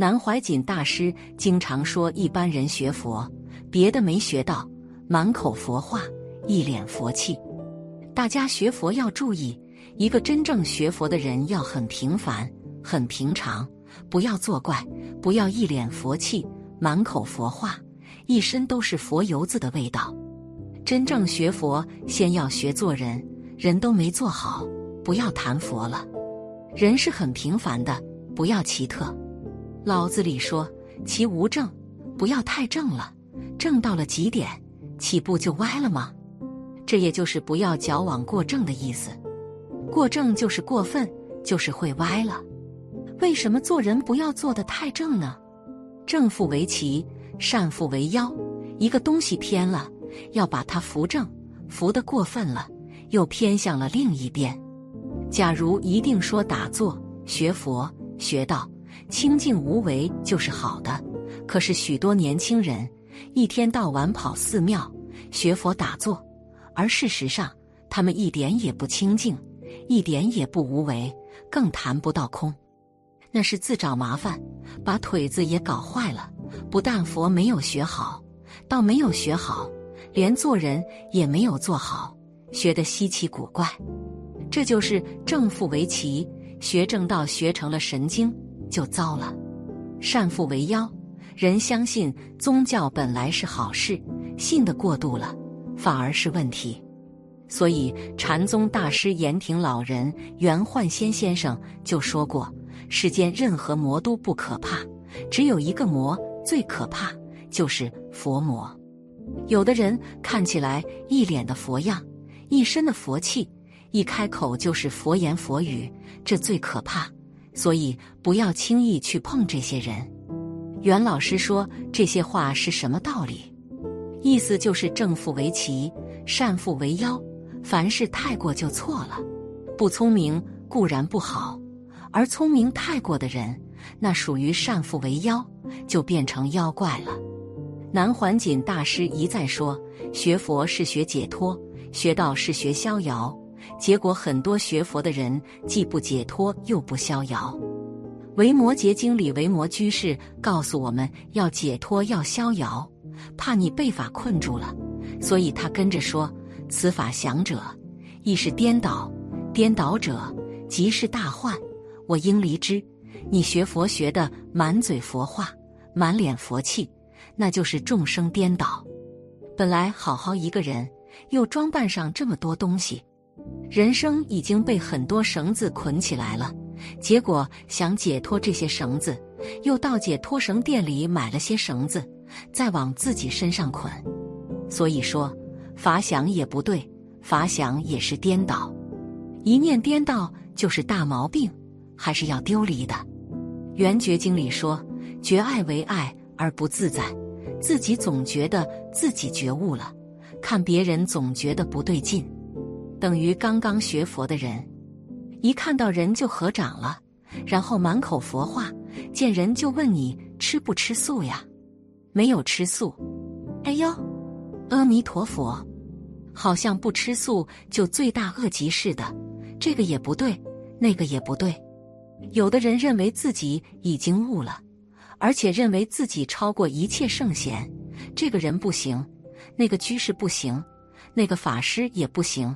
南怀瑾大师经常说，一般人学佛，别的没学到，满口佛话，一脸佛气。大家学佛要注意，一个真正学佛的人要很平凡、很平常，不要作怪，不要一脸佛气，满口佛话，一身都是佛油子的味道。真正学佛，先要学做人，人都没做好，不要谈佛了。人是很平凡的，不要奇特。老子里说：“其无正，不要太正了。正到了极点，岂不就歪了吗？这也就是不要矫枉过正的意思。过正就是过分，就是会歪了。为什么做人不要做的太正呢？正负为奇，善负为妖。一个东西偏了，要把它扶正；扶的过分了，又偏向了另一边。假如一定说打坐、学佛、学道。”清净无为就是好的，可是许多年轻人一天到晚跑寺庙学佛打坐，而事实上他们一点也不清净，一点也不无为，更谈不到空，那是自找麻烦，把腿子也搞坏了。不但佛没有学好，倒没有学好，连做人也没有做好，学得稀奇古怪。这就是正负为奇，学正道学成了神经。就糟了，善负为妖。人相信宗教本来是好事，信的过度了，反而是问题。所以禅宗大师严廷老人袁焕先先生就说过：世间任何魔都不可怕，只有一个魔最可怕，就是佛魔。有的人看起来一脸的佛样，一身的佛气，一开口就是佛言佛语，这最可怕。所以不要轻易去碰这些人。袁老师说这些话是什么道理？意思就是正负为奇，善负为妖，凡事太过就错了。不聪明固然不好，而聪明太过的人，那属于善负为妖，就变成妖怪了。南怀瑾大师一再说，学佛是学解脱，学道是学逍遥。结果很多学佛的人既不解脱又不逍遥，《维摩诘经》里维摩居士告诉我们要解脱要逍遥，怕你被法困住了，所以他跟着说：“此法想者，亦是颠倒；颠倒者，即是大患。我应离之。你学佛学的满嘴佛话，满脸佛气，那就是众生颠倒。本来好好一个人，又装扮上这么多东西。”人生已经被很多绳子捆起来了，结果想解脱这些绳子，又到解脱绳店里买了些绳子，再往自己身上捆。所以说，法想也不对，法想也是颠倒，一念颠倒就是大毛病，还是要丢离的。《圆觉经》里说：“觉爱为爱而不自在，自己总觉得自己觉悟了，看别人总觉得不对劲。”等于刚刚学佛的人，一看到人就合掌了，然后满口佛话，见人就问你吃不吃素呀？没有吃素，哎呦，阿弥陀佛，好像不吃素就罪大恶极似的。这个也不对，那个也不对。有的人认为自己已经悟了，而且认为自己超过一切圣贤，这个人不行，那个居士不行，那个法师也不行。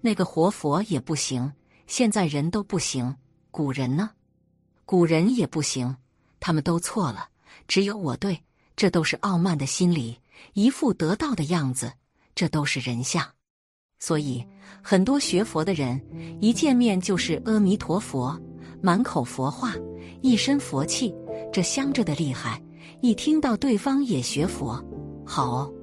那个活佛也不行，现在人都不行，古人呢？古人也不行，他们都错了，只有我对，这都是傲慢的心理，一副得道的样子，这都是人相。所以很多学佛的人一见面就是阿弥陀佛，满口佛话，一身佛气，这香着的厉害。一听到对方也学佛，好哦，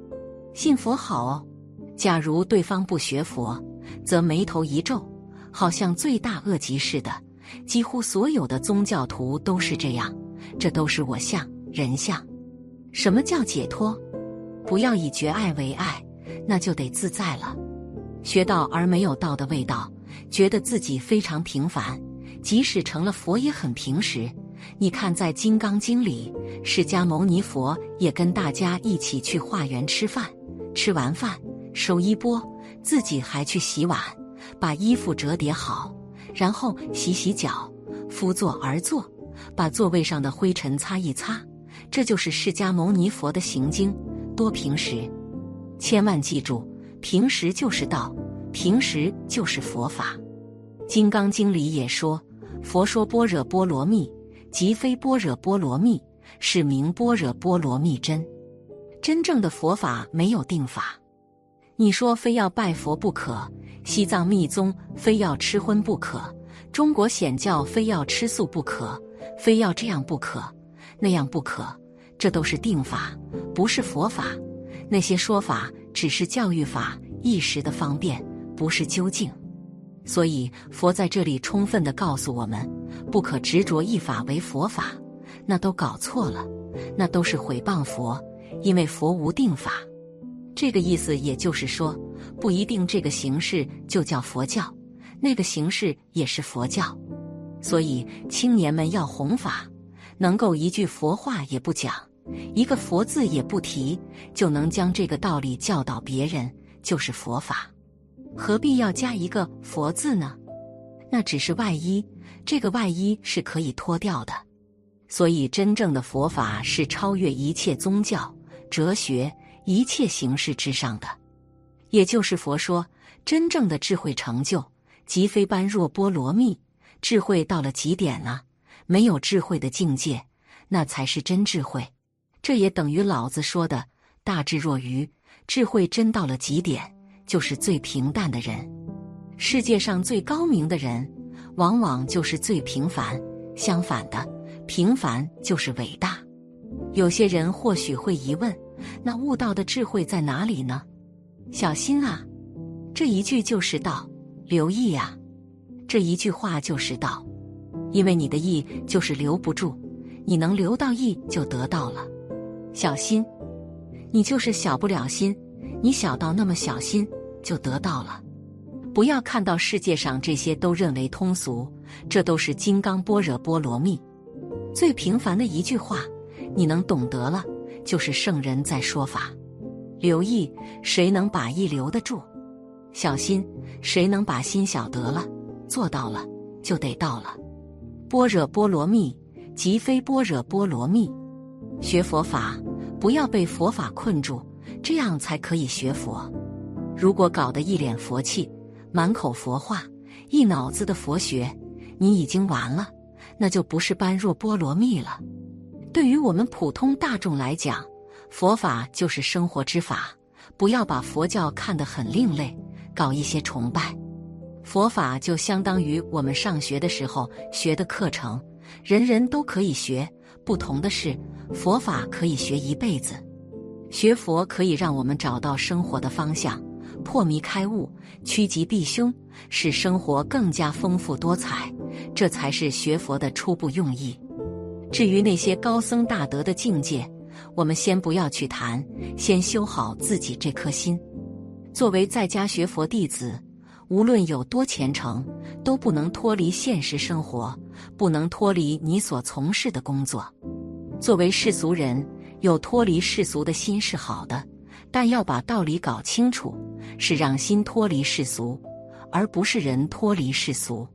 信佛好哦。假如对方不学佛，则眉头一皱，好像罪大恶极似的。几乎所有的宗教徒都是这样，这都是我相人相。什么叫解脱？不要以绝爱为爱，那就得自在了。学道而没有道的味道，觉得自己非常平凡，即使成了佛也很平时。你看，在《金刚经》里，释迦牟尼佛也跟大家一起去化缘吃饭，吃完饭收衣钵。自己还去洗碗，把衣服折叠好，然后洗洗脚，敷坐而坐，把座位上的灰尘擦一擦，这就是释迦牟尼佛的行经。多平时，千万记住，平时就是道，平时就是佛法。《金刚经》里也说：“佛说般若波罗蜜，即非般若波罗蜜，是名般若波罗蜜真。”真正的佛法没有定法。你说非要拜佛不可，西藏密宗非要吃荤不可，中国显教非要吃素不可，非要这样不可，那样不可，这都是定法，不是佛法。那些说法只是教育法，一时的方便，不是究竟。所以佛在这里充分的告诉我们，不可执着一法为佛法，那都搞错了，那都是毁谤佛，因为佛无定法。这个意思，也就是说，不一定这个形式就叫佛教，那个形式也是佛教。所以，青年们要弘法，能够一句佛话也不讲，一个佛字也不提，就能将这个道理教导别人，就是佛法。何必要加一个佛字呢？那只是外衣，这个外衣是可以脱掉的。所以，真正的佛法是超越一切宗教、哲学。一切形式之上的，也就是佛说，真正的智慧成就，即非般若波罗蜜。智慧到了极点呢，没有智慧的境界，那才是真智慧。这也等于老子说的“大智若愚”。智慧真到了极点，就是最平淡的人。世界上最高明的人，往往就是最平凡。相反的，平凡就是伟大。有些人或许会疑问。那悟道的智慧在哪里呢？小心啊！这一句就是道。留意呀！这一句话就是道。因为你的意就是留不住，你能留到意就得到了。小心，你就是小不了心，你小到那么小心就得到了。不要看到世界上这些都认为通俗，这都是金刚般若波罗蜜最平凡的一句话，你能懂得了。就是圣人在说法，留意谁能把意留得住，小心谁能把心晓得了，做到了就得到了。般若波罗蜜即非般若波罗蜜，学佛法不要被佛法困住，这样才可以学佛。如果搞得一脸佛气，满口佛话，一脑子的佛学，你已经完了，那就不是般若波罗蜜了。对于我们普通大众来讲，佛法就是生活之法，不要把佛教看得很另类，搞一些崇拜。佛法就相当于我们上学的时候学的课程，人人都可以学。不同的是，佛法可以学一辈子。学佛可以让我们找到生活的方向，破迷开悟，趋吉避凶，使生活更加丰富多彩。这才是学佛的初步用意。至于那些高僧大德的境界，我们先不要去谈，先修好自己这颗心。作为在家学佛弟子，无论有多虔诚，都不能脱离现实生活，不能脱离你所从事的工作。作为世俗人，有脱离世俗的心是好的，但要把道理搞清楚，是让心脱离世俗，而不是人脱离世俗。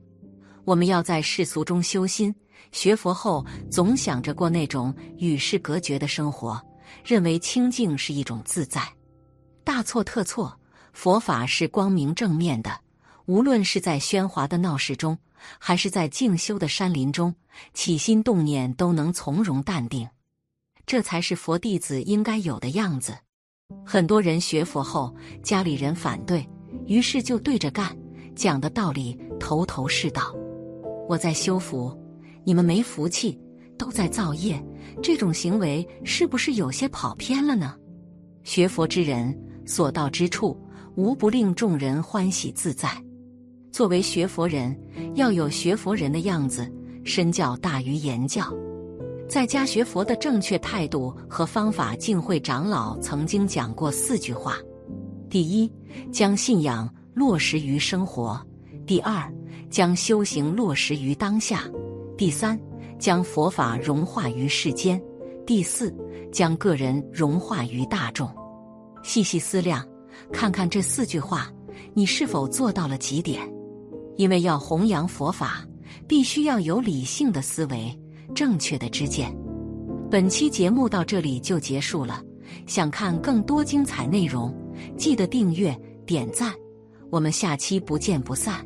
我们要在世俗中修心。学佛后，总想着过那种与世隔绝的生活，认为清净是一种自在，大错特错。佛法是光明正面的，无论是在喧哗的闹市中，还是在静修的山林中，起心动念都能从容淡定，这才是佛弟子应该有的样子。很多人学佛后，家里人反对，于是就对着干，讲的道理头头是道。我在修佛。你们没福气，都在造业，这种行为是不是有些跑偏了呢？学佛之人所到之处，无不令众人欢喜自在。作为学佛人，要有学佛人的样子，身教大于言教。在家学佛的正确态度和方法，净慧长老曾经讲过四句话：第一，将信仰落实于生活；第二，将修行落实于当下。第三，将佛法融化于世间；第四，将个人融化于大众。细细思量，看看这四句话，你是否做到了极点？因为要弘扬佛法，必须要有理性的思维，正确的知见。本期节目到这里就结束了，想看更多精彩内容，记得订阅点赞，我们下期不见不散。